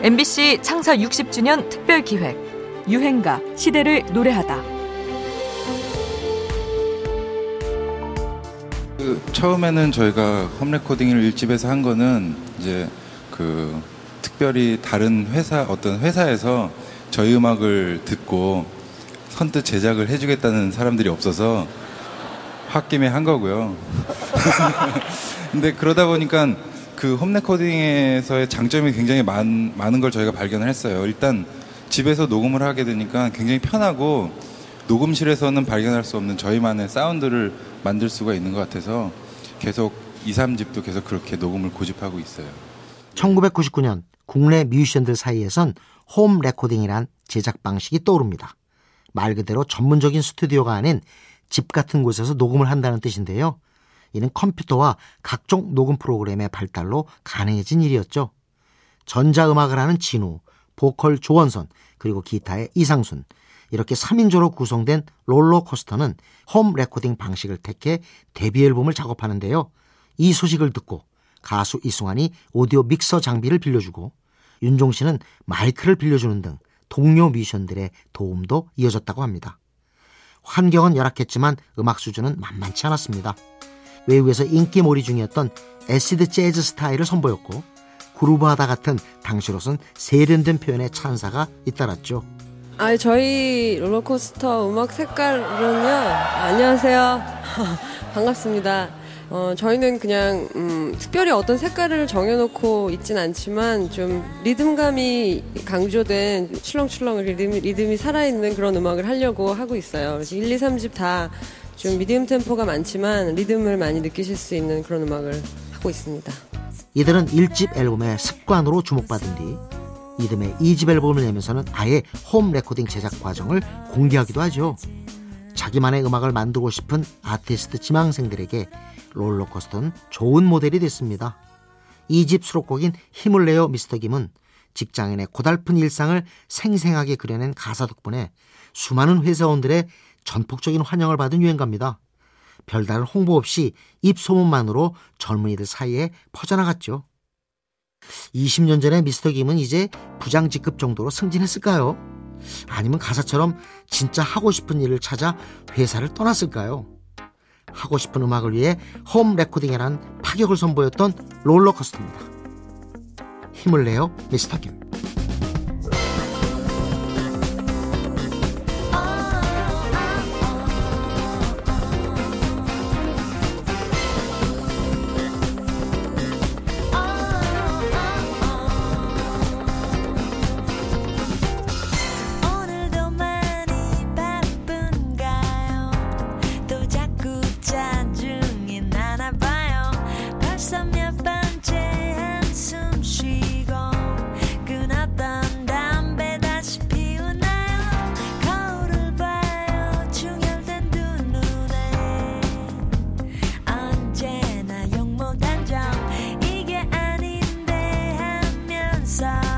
MBC 창사 60주년 특별 기획 유행가 시대를 노래하다. 그 처음에는 저희가 홈 레코딩을 1집에서 한 거는 이제 그 특별히 다른 회사 어떤 회사에서 저희 음악을 듣고 선뜻 제작을 해주겠다는 사람들이 없어서 홧김에 한 거고요. 근데 그러다 보니까 그 홈레코딩에서의 장점이 굉장히 많, 많은 걸 저희가 발견을 했어요. 일단 집에서 녹음을 하게 되니까 굉장히 편하고 녹음실에서는 발견할 수 없는 저희만의 사운드를 만들 수가 있는 것 같아서 계속 2, 3집도 계속 그렇게 녹음을 고집하고 있어요. 1999년 국내 뮤지션들 사이에선 홈 레코딩이란 제작 방식이 떠오릅니다. 말 그대로 전문적인 스튜디오가 아닌 집 같은 곳에서 녹음을 한다는 뜻인데요. 이는 컴퓨터와 각종 녹음 프로그램의 발달로 가능해진 일이었죠. 전자음악을 하는 진우, 보컬 조원선, 그리고 기타의 이상순, 이렇게 3인조로 구성된 롤러코스터는 home recording 방식을 택해 데뷔 앨범을 작업하는데요. 이 소식을 듣고 가수 이승환이 오디오 믹서 장비를 빌려주고 윤종신은 마이크를 빌려주는 등 동료 뮤지션들의 도움도 이어졌다고 합니다. 환경은 열악했지만 음악 수준은 만만치 않았습니다. 외국에서 인기몰이 중이었던 acid jazz 스타일을 선보였고 groove하다 같은 당시로선 세련된 표현의 찬사가 잇따랐죠. 아, 저희 롤러코스터 음악 색깔은요. 안녕하세요. 반갑습니다. 어, 저희는 그냥 음, 특별히 어떤 색깔을 정해놓고 있진 않지만 좀 리듬감이 강조된 출렁출렁 리듬, 리듬이 살아있는 그런 음악을 하려고 하고 있어요. 그래서 1, 2, 3집 다 좀 medium tempo가 많지만 리듬을 많이 느끼실 수 있는 그런 음악을 하고 있습니다. 이들은 1집 앨범의 습관으로 주목받은 뒤 이듬해 2집 앨범을 내면서는 아예 home recording 제작 과정을 공개하기도 하죠. 자기만의 음악을 만들고 싶은 아티스트 지망생들에게 롤러코스터는 좋은 모델이 됐습니다. 2집 수록곡인 힘을 내요 미스터 김은 직장인의 고달픈 일상을 생생하게 그려낸 가사 덕분에 수많은 회사원들의 전폭적인 환영을 받은 유행가입니다. 별다른 홍보 없이 입소문만으로 젊은이들 사이에 퍼져나갔죠. 20년 전에 미스터 김은 이제 부장직급 정도로 승진했을까요? 아니면 가사처럼 진짜 하고 싶은 일을 찾아 회사를 떠났을까요? 하고 싶은 음악을 위해 home recording이라는 파격을 선보였던 롤러코스터입니다. 힘을 내요 미스터 김. 하